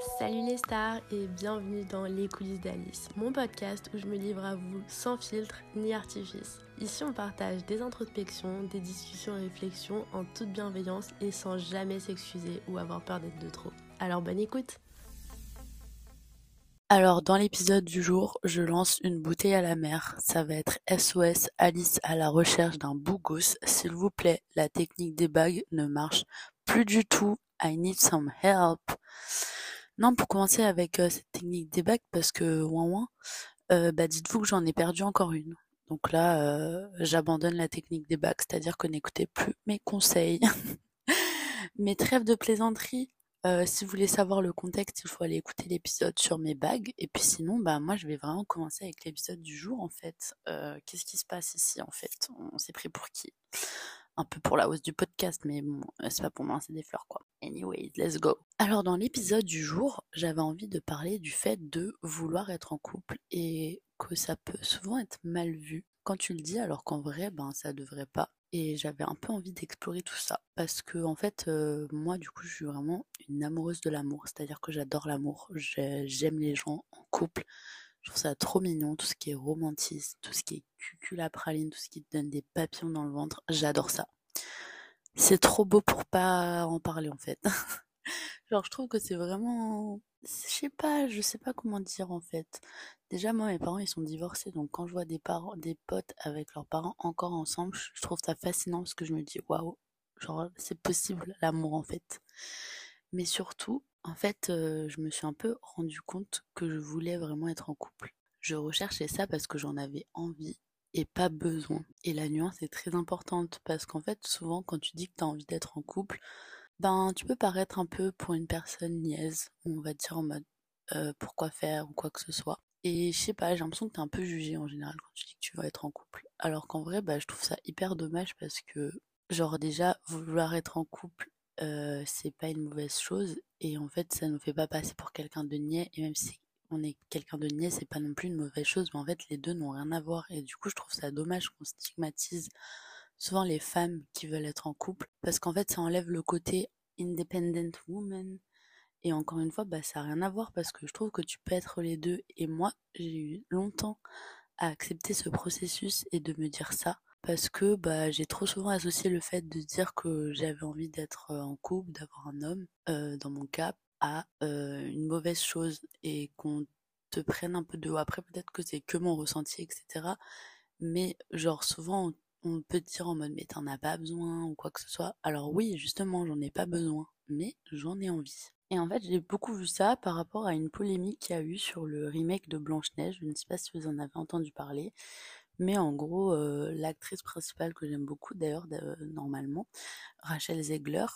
Salut les stars et bienvenue dans Les coulisses d'Alice, mon podcast où je me livre à vous sans filtre ni artifice. Ici on partage des introspections, des discussions et réflexions en toute bienveillance et sans jamais s'excuser ou avoir peur d'être de trop. Alors bonne écoute alors, dans l'épisode du jour, je lance une bouteille à la mer. Ça va être SOS Alice à la recherche d'un bougous. S'il vous plaît, la technique des bagues ne marche plus du tout. I need some help. Non, pour commencer avec cette technique des bagues, parce que ouin ouin, bah dites-vous que j'en ai perdu encore une. Donc là, j'abandonne la technique des bagues, c'est-à-dire que n'écoutez plus mes conseils. mes trêves de plaisanterie, si vous voulez savoir le contexte, il faut aller écouter l'épisode sur mes bagues. Et puis sinon, bah moi je vais vraiment commencer avec l'épisode du jour en fait. Qu'est-ce qui se passe ici en fait? On s'est pris pour qui? Un peu pour la hausse du podcast, mais bon, euh, c'est pas pour moi, c'est des fleurs quoi. Anyways, let's go. Alors dans l'épisode du jour, j'avais envie de parler du fait de vouloir être en couple et que ça peut souvent être mal vu quand tu le dis, alors qu'en vrai, ben ça devrait pas. Et j'avais un peu envie d'explorer tout ça. Parce que, en fait, euh, moi, du coup, je suis vraiment une amoureuse de l'amour. C'est-à-dire que j'adore l'amour. J'aime les gens en couple. Je trouve ça trop mignon. Tout ce qui est romantisme, tout ce qui est cuculapraline, tout ce qui te donne des papillons dans le ventre. J'adore ça. C'est trop beau pour pas en parler, en fait. Genre, je trouve que c'est vraiment je sais pas, je sais pas comment dire en fait. Déjà moi mes parents ils sont divorcés donc quand je vois des parents des potes avec leurs parents encore ensemble, je trouve ça fascinant parce que je me dis waouh, genre c'est possible l'amour en fait. Mais surtout, en fait, je me suis un peu rendu compte que je voulais vraiment être en couple. Je recherchais ça parce que j'en avais envie et pas besoin. Et la nuance est très importante parce qu'en fait, souvent quand tu dis que tu as envie d'être en couple, ben, tu peux paraître un peu pour une personne niaise, on va dire en mode pourquoi faire ou quoi que ce soit. Et je sais pas, j'ai l'impression que t'es un peu jugé en général quand tu dis que tu vas être en couple. Alors qu'en vrai, bah, je trouve ça hyper dommage parce que, genre, déjà, vouloir être en couple, c'est pas une mauvaise chose. Et en fait, ça nous fait pas passer pour quelqu'un de niais. Et même si on est quelqu'un de niais, c'est pas non plus une mauvaise chose. Mais en fait, les deux n'ont rien à voir. Et du coup, je trouve ça dommage qu'on stigmatise souvent les femmes qui veulent être en couple, parce qu'en fait ça enlève le côté independent woman. Et encore une fois, bah, ça n'a rien à voir parce que je trouve que tu peux être les deux. Et moi, j'ai eu longtemps à accepter ce processus et de me dire ça. Parce que bah, j'ai trop souvent associé le fait de dire que j'avais envie d'être en couple, d'avoir un homme, dans mon cas, à une mauvaise chose. Et qu'on te prenne un peu de haut. Après, peut-être que c'est que mon ressenti, etc. Mais genre, souvent, on peut te dire en mode mais t'en as pas besoin ou quoi que ce soit. Alors oui, justement, j'en ai pas besoin, mais j'en ai envie. Et en fait, j'ai beaucoup vu ça par rapport à une polémique qu'il y a eu sur le remake de Blanche-Neige. Je ne sais pas si vous en avez entendu parler. Mais en gros, l'actrice principale que j'aime beaucoup d'ailleurs, normalement, Rachel Zegler,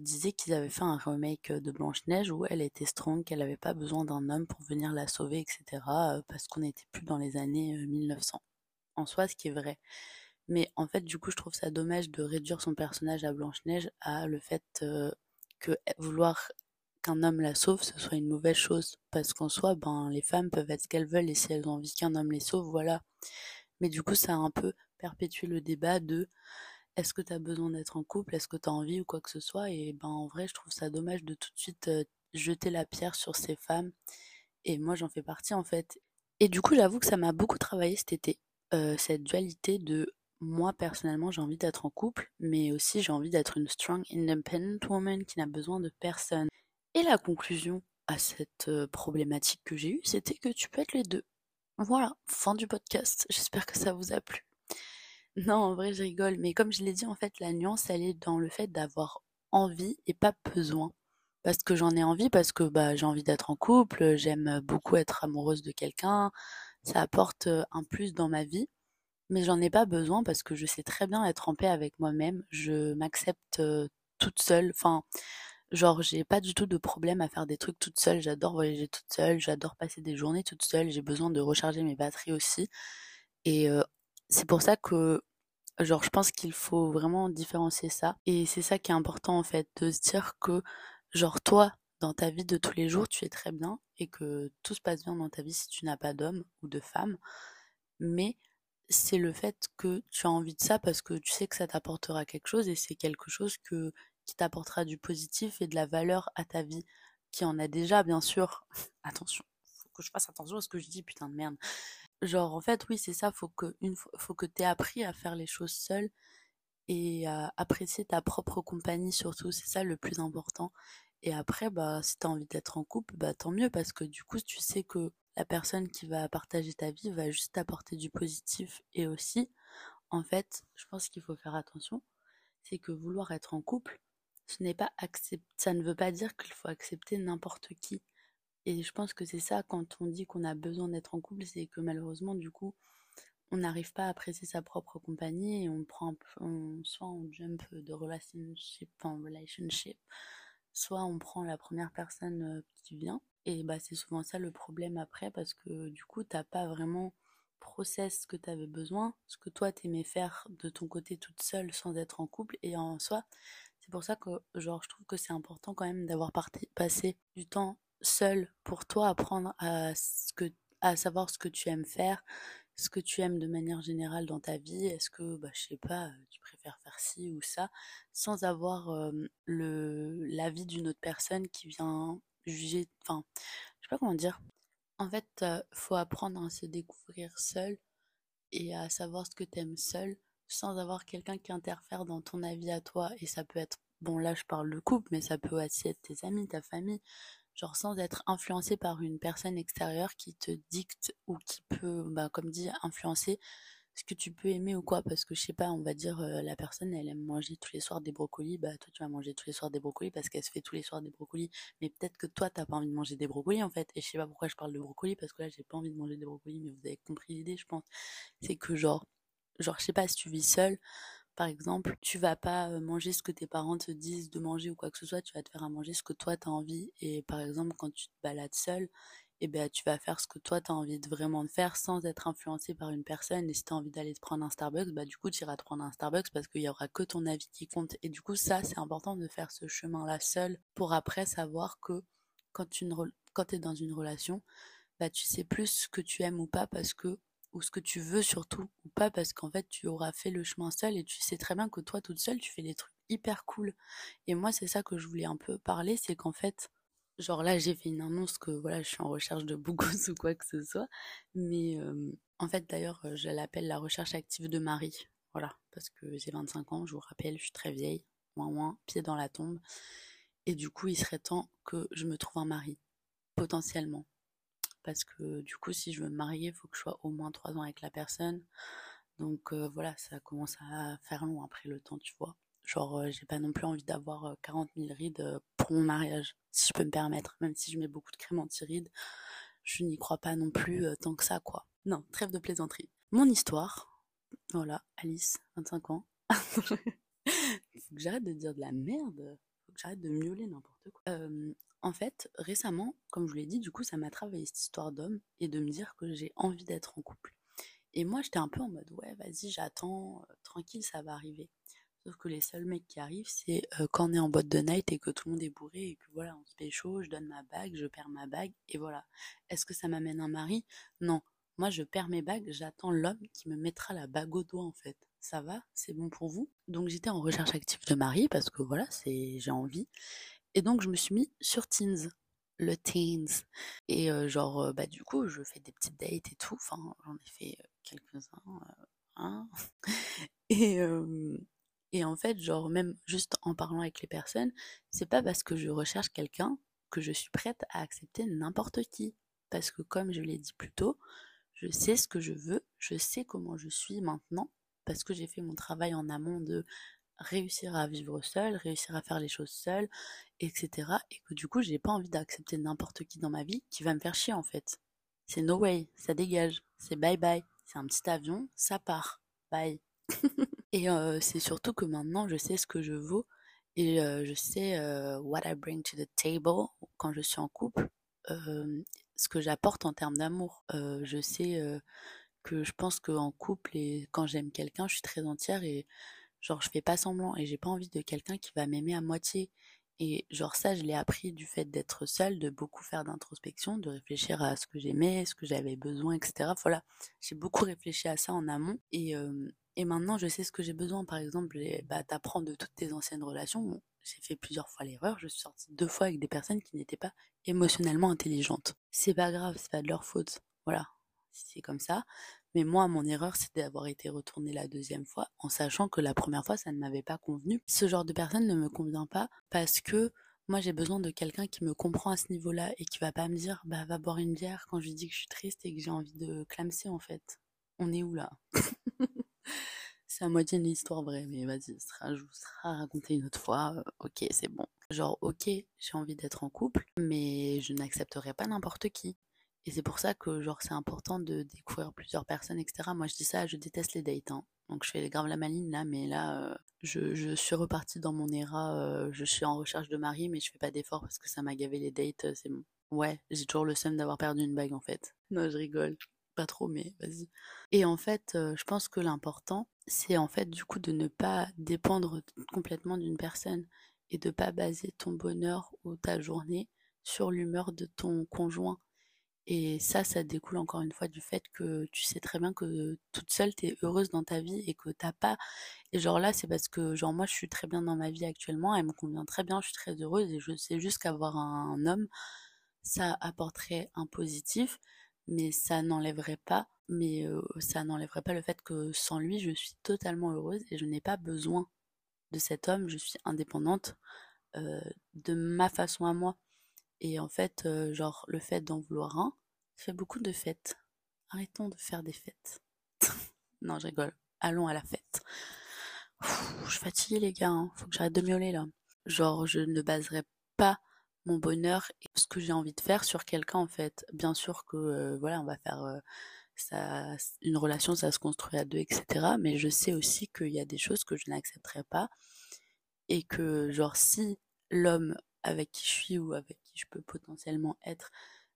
disait qu'ils avaient fait un remake de Blanche-Neige où elle était strong, qu'elle n'avait pas besoin d'un homme pour venir la sauver, etc. Parce qu'on n'était plus dans les années 1900. En soi, ce qui est vrai. Mais en fait, du coup, je trouve ça dommage de réduire son personnage à Blanche-Neige à le fait que vouloir qu'un homme la sauve, ce soit une mauvaise chose. Parce qu'en soi, ben, les femmes peuvent être ce qu'elles veulent et si elles ont envie qu'un homme les sauve, voilà. Mais du coup, ça a un peu perpétué le débat de est-ce que tu as besoin d'être en couple, est-ce que tu as envie ou quoi que ce soit. Et ben, en vrai, je trouve ça dommage de tout de suite jeter la pierre sur ces femmes. Et moi, j'en fais partie en fait. Et du coup, j'avoue que ça m'a beaucoup travaillé cet été, cette dualité de moi personnellement j'ai envie d'être en couple, mais aussi j'ai envie d'être une strong independent woman qui n'a besoin de personne. Et la conclusion à cette euh, problématique que j'ai eue, c'était que tu peux être les deux. Voilà, fin du podcast. J'espère que ça vous a plu. Non, en vrai, je rigole, mais comme je l'ai dit, en fait, la nuance, elle est dans le fait d'avoir envie et pas besoin. Parce que j'en ai envie, parce que bah, j'ai envie d'être en couple, j'aime beaucoup être amoureuse de quelqu'un, ça apporte euh, un plus dans ma vie mais j'en ai pas besoin parce que je sais très bien être en paix avec moi-même. Je m'accepte toute seule. Enfin, genre, j'ai pas du tout de problème à faire des trucs toute seule. J'adore voyager toute seule. J'adore passer des journées toute seule. J'ai besoin de recharger mes batteries aussi. Et c'est pour ça que, genre, je pense qu'il faut vraiment différencier ça. Et c'est ça qui est important, en fait, de se dire que, genre, toi, dans ta vie de tous les jours, tu es très bien et que tout se passe bien dans ta vie si tu n'as pas d'homme ou de femme. Mais c'est le fait que tu as envie de ça parce que tu sais que ça t'apportera quelque chose et c'est quelque chose que, qui t'apportera du positif et de la valeur à ta vie. qui en a déjà, bien sûr. Attention, faut que je fasse attention à ce que je dis, putain de merde. Genre, en fait, oui, c'est ça, faut que, une, faut que t'aies appris à faire les choses seul et à apprécier ta propre compagnie surtout, c'est ça le plus important. Et après, bah, si t'as envie d'être en couple, bah, tant mieux, parce que du coup, tu sais que la personne qui va partager ta vie va juste apporter du positif et aussi, en fait, je pense qu'il faut faire attention, c'est que vouloir être en couple, ce n'est pas ça ne veut pas dire qu'il faut accepter n'importe qui. Et je pense que c'est ça quand on dit qu'on a besoin d'être en couple, c'est que malheureusement, du coup, on n'arrive pas à apprécier sa propre compagnie et on prend, soit on jump de relationship en relationship, soit on prend la première personne euh, qui vient. Et bah c'est souvent ça le problème après parce que du coup t'as pas vraiment process ce que tu avais besoin, ce que toi t'aimais faire de ton côté toute seule sans être en couple et en soi c'est pour ça que genre je trouve que c'est important quand même d'avoir passé du temps seul pour toi apprendre à savoir ce que tu aimes faire, ce que tu aimes de manière générale dans ta vie. Est-ce que bah je sais pas, tu préfères faire ci ou ça? Sans avoir le l'avis d'une autre personne qui vient juger enfin je sais pas comment dire. En fait, faut apprendre à se découvrir seul et à savoir ce que tu aimes seul sans avoir quelqu'un qui interfère dans ton avis à toi. Et ça peut être, bon là je parle de couple, mais ça peut aussi être tes amis, ta famille, genre sans être influencé par une personne extérieure qui te dicte ou qui peut, bah, comme dit, influencer ce que tu peux aimer ou quoi. Parce que je sais pas on va dire euh, la personne elle aime manger tous les soirs des brocolis. Bah toi tu vas manger tous les soirs des brocolis parce qu'elle se fait tous les soirs des brocolis. Mais peut-être que toi t'as pas envie de manger des brocolis en fait. Et je sais pas pourquoi je parle de brocolis parce que là j'ai pas envie de manger des brocolis mais vous avez compris l'idée je pense. C'est que genre genre je sais pas si tu vis seul par exemple, tu vas pas manger ce que tes parents te disent de manger ou quoi que ce soit, tu vas te faire à manger ce que toi tu as envie. Et par exemple, quand tu te balades seul, eh ben, tu vas faire ce que toi tu as envie de vraiment de faire sans être influencé par une personne. Et si tu as envie d'aller te prendre un Starbucks, bah du coup tu iras te prendre un Starbucks parce qu'il y aura que ton avis qui compte. Et du coup, ça, c'est important de faire ce chemin-là seul pour après savoir que quand tu quand es dans une relation, bah tu sais plus ce que tu aimes ou pas parce que ou ce que tu veux surtout, ou pas parce qu'en fait tu auras fait le chemin seul et tu sais très bien que toi toute seule tu fais des trucs hyper cool. Et moi c'est ça que je voulais un peu parler, c'est qu'en fait, genre là j'ai fait une annonce que voilà je suis en recherche de bougous ou quoi que ce soit, mais en fait d'ailleurs je l'appelle la recherche active de Marie, voilà, parce que j'ai 25 ans, je vous rappelle, je suis très vieille, moins moins, pied dans la tombe, et du coup il serait temps que je me trouve un mari, potentiellement parce que du coup si je veux me marier il faut que je sois au moins trois ans avec la personne. Donc voilà ça commence à faire long après le temps tu vois. Genre j'ai pas non plus envie d'avoir 40 000 rides pour mon mariage si je peux me permettre. Même si je mets beaucoup de crème anti-rides je n'y crois pas non plus tant que ça quoi. Non trêve de plaisanterie. Mon histoire. Voilà Alice 25 ans. Faut que j'arrête de dire de la merde j'arrête de miauler n'importe quoi en fait, récemment, comme je vous l'ai dit, du coup, ça m'a travaillé cette histoire d'homme et de me dire que j'ai envie d'être en couple. Et moi, j'étais un peu en mode, ouais, vas-y, j'attends, euh, tranquille, ça va arriver. Sauf que les seuls mecs qui arrivent, c'est euh, quand on est en boîte de night et que tout le monde est bourré et que voilà, on se pécho, je donne ma bague, je perds ma bague, et voilà. Est-ce que ça m'amène un mari? Non. Moi, je perds mes bagues, j'attends l'homme qui me mettra la bague au doigt, en fait. Ça va C'est bon pour vous Donc j'étais en recherche active de mari parce que voilà, c'est j'ai envie. Et donc je me suis mis sur Teens, le Teens. Et genre, bah du coup, je fais des petites dates et tout. Enfin, j'en ai fait quelques-uns. Hein. et, et en fait, genre, même juste en parlant avec les personnes, c'est pas parce que je recherche quelqu'un que je suis prête à accepter n'importe qui. Parce que comme je l'ai dit plus tôt, je sais ce que je veux, je sais comment je suis maintenant, parce que j'ai fait mon travail en amont de réussir à vivre seul, réussir à faire les choses seul, etc. Et que du coup, j'ai pas envie d'accepter n'importe qui dans ma vie qui va me faire chier en fait. C'est no way, ça dégage, c'est bye bye. C'est un petit avion, ça part, bye. et euh, c'est surtout que maintenant, je sais ce que je vaux et euh, je sais euh, what I bring to the table quand je suis en couple, ce que j'apporte en termes d'amour. je sais que je pense qu'en couple et quand j'aime quelqu'un, je suis très entière et Genre, je fais pas semblant et j'ai pas envie de quelqu'un qui va m'aimer à moitié. Et genre ça, je l'ai appris du fait d'être seule, de beaucoup faire d'introspection, de réfléchir à ce que j'aimais, ce que j'avais besoin, etc. Voilà, j'ai beaucoup réfléchi à ça en amont. Et, et maintenant, je sais ce que j'ai besoin. Par exemple, bah, t'apprends de toutes tes anciennes relations. j'ai fait plusieurs fois l'erreur, je suis sortie deux fois avec des personnes qui n'étaient pas émotionnellement intelligentes. C'est pas grave, c'est pas de leur faute. Voilà, c'est comme ça. Mais moi, mon erreur, c'est d'avoir été retournée la deuxième fois en sachant que la première fois, ça ne m'avait pas convenu. Ce genre de personne ne me convient pas parce que moi, j'ai besoin de quelqu'un qui me comprend à ce niveau-là et qui va pas me dire, bah, va boire une bière quand je lui dis que je suis triste et que j'ai envie de clamser, en fait. On est où là? C'est à moitié une histoire vraie, mais vas-y, je vous serai raconter une autre fois. Ok, c'est bon. Genre, ok, j'ai envie d'être en couple, mais je n'accepterai pas n'importe qui. Et c'est pour ça que genre c'est important de découvrir plusieurs personnes, etc. Moi je dis ça, je déteste les dates. Hein. Donc je fais grave la maline là, mais là euh, je, suis repartie dans mon era, euh, je suis en recherche de mari, mais je fais pas d'efforts parce que ça m'a gavé les dates, c'est bon. Ouais, j'ai toujours le seum d'avoir perdu une bague en fait. Non, je rigole. Pas trop, mais vas-y. Et en fait, euh, je pense que l'important, c'est en fait du coup de ne pas dépendre complètement d'une personne et de pas baser ton bonheur ou ta journée sur l'humeur de ton conjoint. Et ça, ça découle encore une fois du fait que tu sais très bien que toute seule, tu es heureuse dans ta vie et que t'as pas. Et genre là, c'est parce que, genre, moi, je suis très bien dans ma vie actuellement, elle me convient très bien, je suis très heureuse et je sais juste qu'avoir un homme, ça apporterait un positif, mais ça n'enlèverait pas, mais ça n'enlèverait pas le fait que sans lui, je suis totalement heureuse et je n'ai pas besoin de cet homme, je suis indépendante de ma façon à moi. Et en fait, euh, genre, le fait d'en vouloir un, fait beaucoup de fêtes. Arrêtons de faire des fêtes. non, je rigole. Allons à la fête. je suis fatiguée, les gars. Hein. Faut que j'arrête de miauler, là. Genre, je ne baserai pas mon bonheur et ce que j'ai envie de faire sur quelqu'un, en fait. Bien sûr que, euh, voilà, on va faire... Euh, ça, une relation, ça se construit à deux, etc. Mais je sais aussi qu'il y a des choses que je n'accepterai pas. Et que, genre, si l'homme avec qui je suis ou avec qui je peux potentiellement être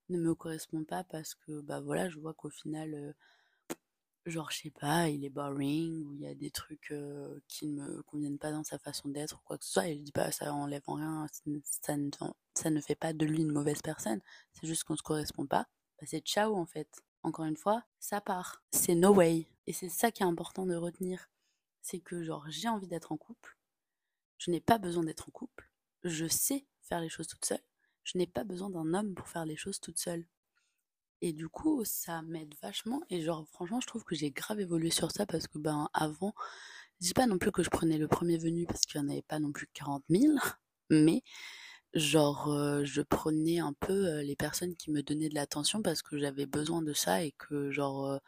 ne me correspond pas parce que bah voilà je vois qu'au final euh, genre je sais pas il est boring ou il y a des trucs euh, qui ne me conviennent pas dans sa façon d'être ou quoi que ce soit. Et je dis pas ça enlève en rien ça ne, ça ne fait pas de lui une mauvaise personne. C'est juste qu'on se correspond pas. Bah, c'est ciao en fait. Encore une fois ça part. C'est no way. Et c'est ça qui est important de retenir. C'est que genre j'ai envie d'être en couple. Je n'ai pas besoin d'être en couple. Je sais faire les choses toute seule. Je n'ai pas besoin d'un homme pour faire les choses toute seule. Et du coup, ça m'aide vachement. Et genre, franchement, je trouve que j'ai grave évolué sur ça parce que, ben, avant, je dis pas non plus que je prenais le premier venu parce qu'il n'y en avait pas non plus 40 000, mais genre, euh, je prenais un peu euh, les personnes qui me donnaient de l'attention parce que j'avais besoin de ça et que, genre, euh,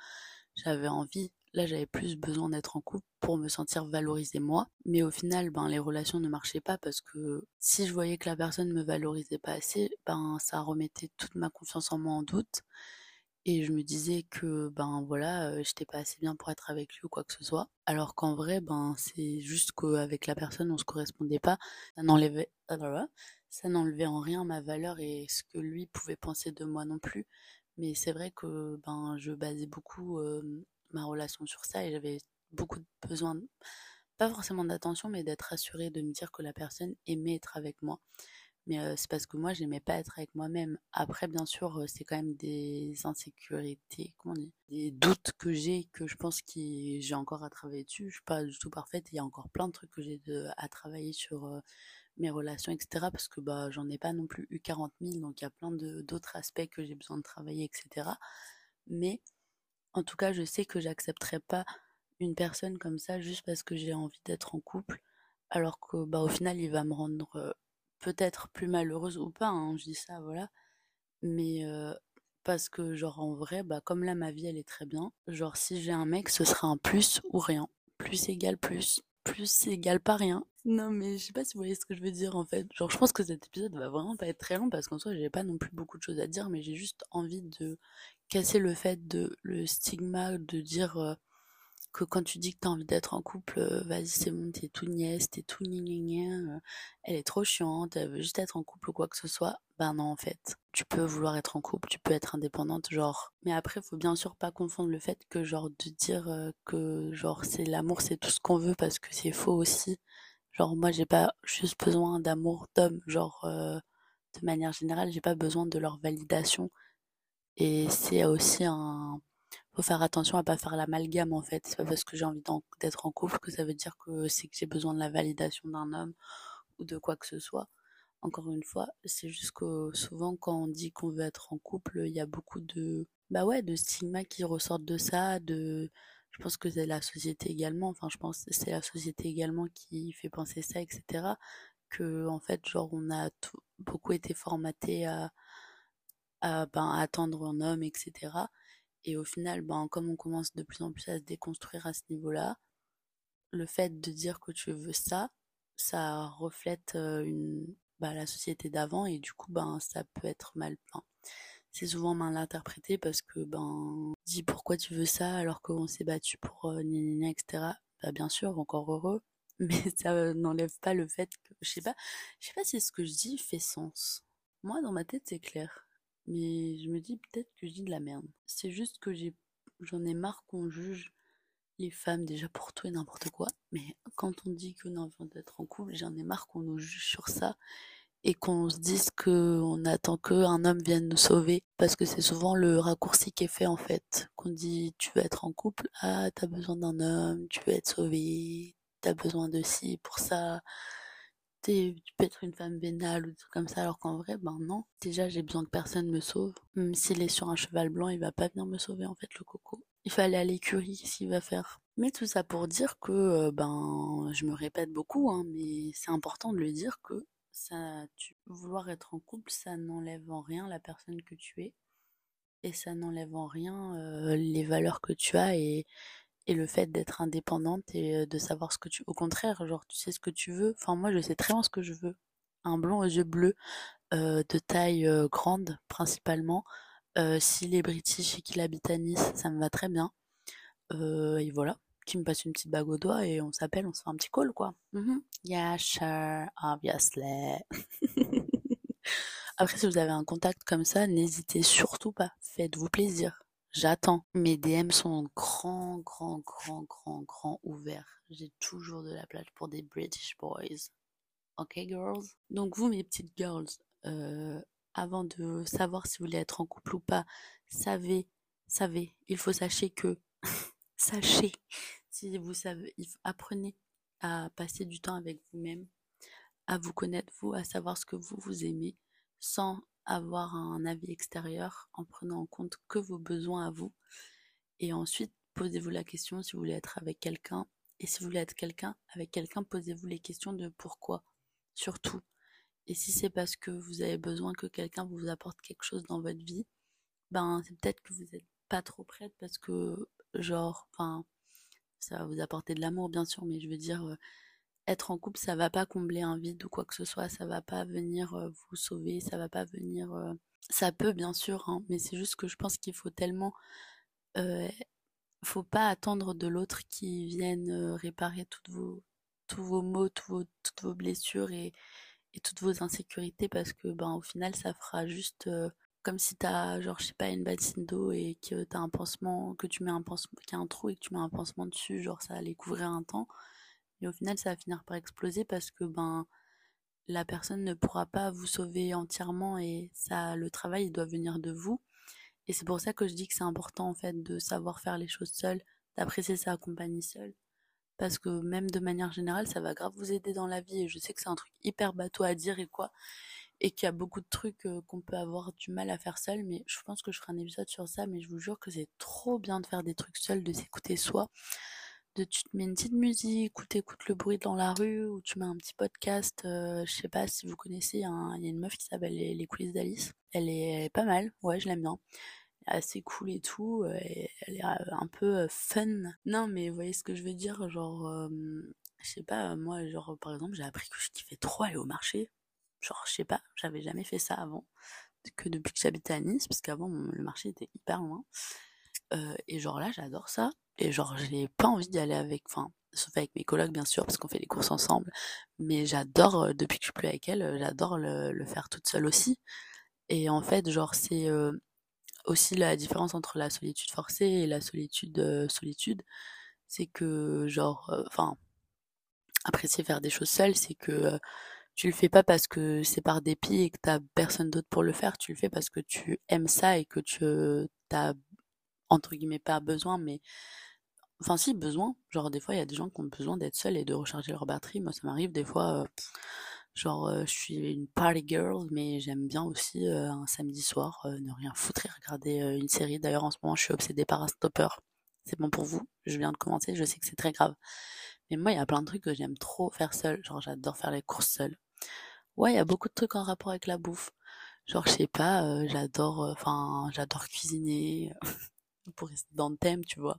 j'avais envie Là, j'avais plus besoin d'être en couple pour me sentir valorisée moi. Mais au final, ben, les relations ne marchaient pas parce que si je voyais que la personne me valorisait pas assez, ben, ça remettait toute ma confiance en moi en doute. Et je me disais que, ben, voilà, euh, j'étais pas assez bien pour être avec lui ou quoi que ce soit. Alors qu'en vrai, ben, c'est juste qu'avec la personne, on se correspondait pas. Ça n'enlevait, ça n'enlevait en rien ma valeur et ce que lui pouvait penser de moi non plus. Mais c'est vrai que, ben, je basais beaucoup, euh, ma relation sur ça et j'avais beaucoup de besoin, pas forcément d'attention, mais d'être rassurée, de me dire que la personne aimait être avec moi. Mais c'est parce que moi, j'aimais pas être avec moi-même. Après, bien sûr, c'est quand même des insécurités, comment des doutes que j'ai, que je pense que j'ai encore à travailler dessus. Je suis pas du tout parfaite. Il y a encore plein de trucs que j'ai à travailler sur mes relations, etc. Parce que bah, j'en ai pas non plus eu 40 000, donc il y a plein d'autres aspects que j'ai besoin de travailler, etc. Mais en tout cas, je sais que j'accepterai pas une personne comme ça juste parce que j'ai envie d'être en couple, alors que bah au final il va me rendre peut-être plus malheureuse ou pas, hein, je dis ça, voilà. Mais parce que genre en vrai, bah comme là ma vie elle est très bien, genre si j'ai un mec ce sera un plus ou rien. Plus égale plus, plus égale pas rien. Non mais je sais pas si vous voyez ce que je veux dire en fait. Genre je pense que cet épisode va vraiment pas être très long parce qu'en soi j'ai pas non plus beaucoup de choses à dire mais j'ai juste envie de casser le fait de le stigma de dire euh, que quand tu dis que t'as envie d'être en couple, euh, vas-y c'est bon, t'es tout niaise, t'es tout gna euh, elle est trop chiante, elle veut juste être en couple ou quoi que ce soit. Ben non en fait, tu peux vouloir être en couple, tu peux être indépendante, genre. Mais après, faut bien sûr pas confondre le fait que genre de dire que genre c'est l'amour, c'est tout ce qu'on veut parce que c'est faux aussi. Genre moi j'ai pas juste besoin d'amour d'homme, genre de manière générale, j'ai pas besoin de leur validation et c'est aussi un. Faire attention à pas faire l'amalgame en fait. C'est pas parce que j'ai envie d'être en couple que ça veut dire que c'est que j'ai besoin de la validation d'un homme ou de quoi que ce soit. Encore une fois, c'est juste que souvent quand on dit qu'on veut être en couple, il y a beaucoup de bah ouais, de stigmas qui ressortent de ça, de je pense que c'est la société également, enfin je pense c'est la société également qui fait penser ça, etc. Que en fait, genre on a beaucoup été formaté à, à ben, attendre un homme, etc. Et au final, ben, comme on commence de plus en plus à se déconstruire à ce niveau-là, le fait de dire que tu veux ça, ça reflète une, bah, la société d'avant et du coup, ben, ça peut être mal. peint. c'est souvent mal interprété parce que, ben, dis pourquoi tu veux ça alors qu'on s'est battu pour euh, etc. Bah, bien sûr, encore heureux, mais ça n'enlève pas le fait que, je sais pas, je sais pas si ce que je dis fait sens. Moi, dans ma tête, c'est clair. Mais je me dis peut-être que je dis de la merde. C'est juste que j'ai, j'en ai marre qu'on juge les femmes déjà pour tout et n'importe quoi. Mais quand on dit qu'on a envie d'être en couple, j'en ai marre qu'on nous juge sur ça et qu'on se dise qu'on attend qu'un homme vienne nous sauver. Parce que c'est souvent le raccourci qui est fait en fait. Qu'on dit tu veux être en couple, ah t'as besoin d'un homme, tu veux être sauvé, t'as besoin de ci pour ça tu peux être une femme vénale ou des trucs comme ça, alors qu'en vrai, ben non. Déjà, j'ai besoin que personne me sauve. Même s'il est sur un cheval blanc, il va pas venir me sauver, en fait, le coco. Il aller à l'écurie, s'il va faire. Mais tout ça pour dire que, euh, ben, je me répète beaucoup, hein, mais c'est important de le dire que ça, tu, vouloir être en couple, ça n'enlève en rien la personne que tu es. Et ça n'enlève en rien euh, les valeurs que tu as et et le fait d'être indépendante et de savoir ce que tu au contraire genre tu sais ce que tu veux. Enfin moi je sais très bien ce que je veux. Un blond aux yeux bleus de taille grande principalement. S'il est british et qu'il habite à Nice ça me va très bien. Et voilà. Qui me passe une petite bague au doigt et on s'appelle on se fait un petit call quoi. Mm yeah sure. Obviously. Après si vous avez un contact comme ça n'hésitez surtout pas. Faites-vous plaisir J'attends. Mes DM sont grand, grand, grand, grand, grand ouverts. J'ai toujours de la place pour des British boys. Ok, girls? Donc vous, mes petites girls, euh, avant de savoir si vous voulez être en couple ou pas, savez, savez, il faut sachez que, sachez, si vous savez, apprenez à passer du temps avec vous-même, à vous connaître vous, à savoir ce que vous vous aimez, sans avoir un avis extérieur en prenant en compte que vos besoins à vous. Et ensuite, posez-vous la question si vous voulez être avec quelqu'un. Et si vous voulez être quelqu'un avec quelqu'un, posez-vous les questions de pourquoi, surtout. Et si c'est parce que vous avez besoin que quelqu'un vous apporte quelque chose dans votre vie, ben c'est peut-être que vous n'êtes pas trop prête parce que genre, enfin, ça va vous apporter de l'amour bien sûr, mais je veux dire, euh, être en couple, ça va pas combler un vide ou quoi que ce soit, ça va pas venir vous sauver, ça va pas venir. Ça peut bien sûr, hein, mais c'est juste que je pense qu'il faut tellement. Euh, faut pas attendre de l'autre qui vienne réparer toutes vos, tous vos maux, vos, toutes vos blessures et, et, toutes vos insécurités parce que ben au final ça fera juste comme si t'as genre je sais pas une bassine d'eau et que t'as un pansement que tu mets un pansement qu'il y a un trou et que tu mets un pansement dessus genre ça allait couvrir un temps et au final, ça va finir par exploser parce que ben la personne ne pourra pas vous sauver entièrement et ça, le travail il doit venir de vous. Et c'est pour ça que je dis que c'est important en fait de savoir faire les choses seul, d'apprécier sa compagnie seule. Parce que même de manière générale, ça va grave vous aider dans la vie. Et je sais que c'est un truc hyper bateau à dire et quoi. Et qu'il y a beaucoup de trucs euh, qu'on peut avoir du mal à faire seul. Mais je pense que je ferai un épisode sur ça. Mais je vous jure que c'est trop bien de faire des trucs seuls, de s'écouter soi tu te mets une petite musique ou t'écoutes le bruit dans la rue ou tu mets un petit podcast. Euh, je sais pas si vous connaissez, il y a une meuf qui s'appelle les, coulisses d'Alice. Elle est, pas mal, ouais, je l'aime bien. Assez cool et tout. Euh, elle est euh, un peu fun. Non, mais vous voyez ce que je veux dire, genre, je sais pas, moi, genre, par exemple, j'ai appris que je kiffais trop aller au marché. Genre, je sais pas, j'avais jamais fait ça avant que depuis que j'habitais à Nice, parce qu'avant le marché était hyper loin. Et genre là, j'adore ça. Et genre, j'ai pas envie d'y aller avec, enfin, sauf avec mes collègues bien sûr, parce qu'on fait des courses ensemble. Mais j'adore, euh, depuis que je suis plus avec elle, euh, j'adore le, faire toute seule aussi. Et en fait, genre, c'est euh, aussi la différence entre la solitude forcée et la solitude solitude. C'est que, genre, enfin, apprécier faire des choses seule, c'est que tu le fais pas parce que c'est par dépit et que t'as personne d'autre pour le faire, tu le fais parce que tu aimes ça et que tu t'as entre guillemets pas besoin, mais Enfin, si, besoin. Genre, des fois, il y a des gens qui ont besoin d'être seuls et de recharger leur batterie. Moi, ça m'arrive des fois. Euh, Genre, je suis une party girl, mais j'aime bien aussi un samedi soir ne rien foutre et regarder une série. D'ailleurs, en ce moment, je suis obsédée par un stopper. C'est bon pour vous? Je viens de commencer, je sais que c'est très grave. Mais moi, il y a plein de trucs que j'aime trop faire seule. Genre, j'adore faire les courses seule. Ouais, il y a beaucoup de trucs en rapport avec la bouffe. Genre, je sais pas, j'adore, enfin, j'adore cuisiner. pour rester dans le thème, tu vois.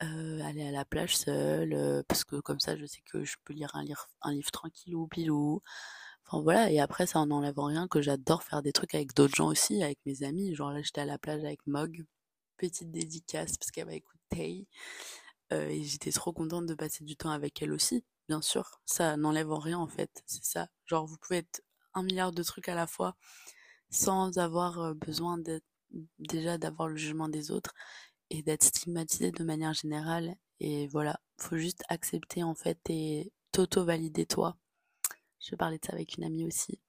aller à la plage seule, parce que comme ça, je sais que je peux lire un livre, un livre tranquillou, pilou. Enfin voilà, et après, ça en rien que j'adore faire des trucs avec d'autres gens aussi, avec mes amis. Genre là, j'étais à la plage avec Mog, petite dédicace parce qu'elle m'a écouté. et j'étais trop contente de passer du temps avec elle aussi, bien sûr. Ça n'enlève rien en fait, c'est ça. Genre, vous pouvez être un milliard de trucs à la fois sans avoir besoin d'être déjà d'avoir le jugement des autres et d'être stigmatisé de manière générale. Et voilà, faut juste accepter en fait et t'auto-valider toi. Je parler de ça avec une amie aussi.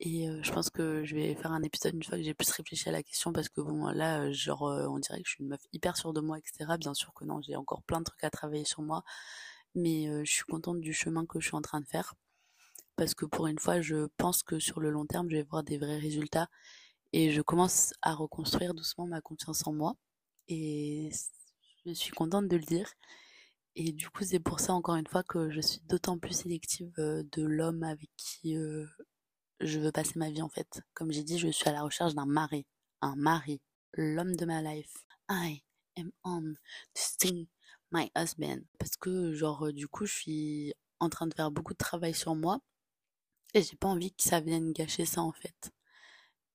Et je pense que je vais faire un épisode une fois que j'ai plus réfléchi à la question parce que bon là genre on dirait que je suis une meuf hyper sûre de moi etc. Bien sûr que non j'ai encore plein de trucs à travailler sur moi mais je suis contente du chemin que je suis en train de faire parce que pour une fois je pense que sur le long terme je vais voir des vrais résultats et je commence à reconstruire doucement ma confiance en moi. Et je suis contente de le dire. Et du coup, c'est pour ça, encore une fois, que je suis d'autant plus sélective euh, de l'homme avec qui euh, je veux passer ma vie, en fait. Comme j'ai dit, je suis à la recherche d'un mari. Un mari. L'homme de ma life. I am on to sing my husband. Parce que, genre, euh, du coup, je suis en train de faire beaucoup de travail sur moi. Et j'ai pas envie que ça vienne gâcher ça, en fait.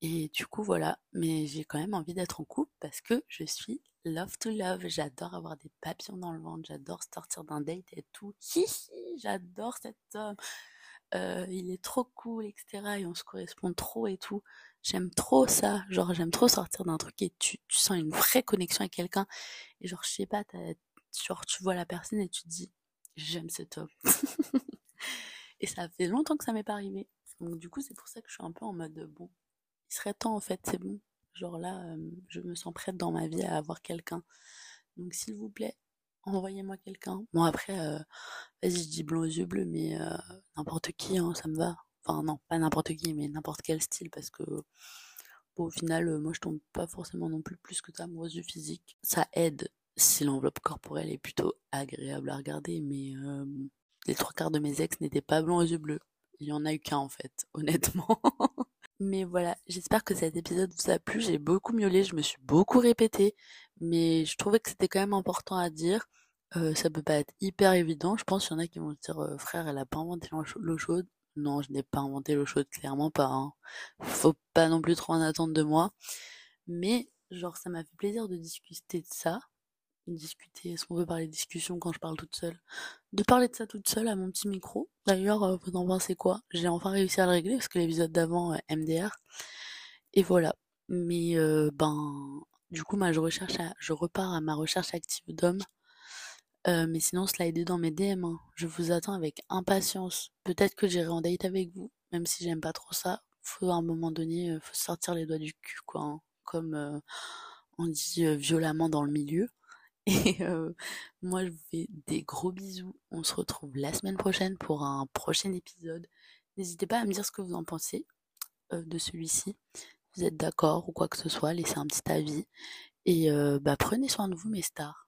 Et du coup, voilà. Mais j'ai quand même envie d'être en couple parce que je suis love to love. J'adore avoir des papillons dans le ventre. J'adore sortir d'un date et tout. j'adore cet homme. Euh, il est trop cool, etc. Et on se correspond trop et tout. J'aime trop ça. Genre, j'aime trop sortir d'un truc et tu, sens une vraie connexion avec quelqu'un. Et genre, je sais pas, genre, tu vois la personne et tu te dis, j'aime cet homme. et ça fait longtemps que ça m'est pas arrivé. Donc, du coup, c'est pour ça que je suis un peu en mode, bon, serait temps en fait, c'est bon. Genre là, je me sens prête dans ma vie à avoir quelqu'un. Donc s'il vous plaît, envoyez-moi quelqu'un. Bon après, vas-y, je dis blond aux yeux bleus, mais n'importe qui, hein, ça me va. Enfin non, pas n'importe qui, mais n'importe quel style, parce que au final, moi je tombe pas forcément non plus plus que ta amoureuse du physique. Ça aide si l'enveloppe corporelle est plutôt agréable à regarder, mais les trois quarts de mes ex n'étaient pas blonds aux yeux bleus. Il y en a eu qu'un en fait, honnêtement. Mais voilà, j'espère que cet épisode vous a plu. J'ai beaucoup miaulé, je me suis beaucoup répétée, mais je trouvais que c'était quand même important à dire. Euh, ça peut pas être hyper évident. Je pense qu'il y en a qui vont dire euh, frère, elle a pas inventé l'eau chaude. Non, je n'ai pas inventé l'eau chaude, clairement pas. Hein. Faut pas non plus trop en attendre de moi. Mais genre, ça m'a fait plaisir de discuter de ça discuter, est-ce qu'on veut parler de discussion quand je parle toute seule? De parler de ça toute seule à mon petit micro. D'ailleurs, euh, vous en pensez quoi? J'ai enfin réussi à le régler parce que l'épisode d'avant, euh, MDR. Et voilà. Mais euh, ben, du coup, moi, je recherche, je repars à ma recherche active d'hommes. mais sinon, slidez dans mes DM. Hein. Je vous attends avec impatience. Peut-être que j'irai en date avec vous, même si j'aime pas trop ça. Faut à un moment donné, faut sortir les doigts du cul, quoi. Hein. Comme on dit violemment dans le milieu. Et moi, je vous fais des gros bisous. On se retrouve la semaine prochaine pour un prochain épisode. N'hésitez pas à me dire ce que vous en pensez de celui-ci. Vous êtes d'accord ou quoi que ce soit, laissez un petit avis. Et bah, prenez soin de vous, mes stars.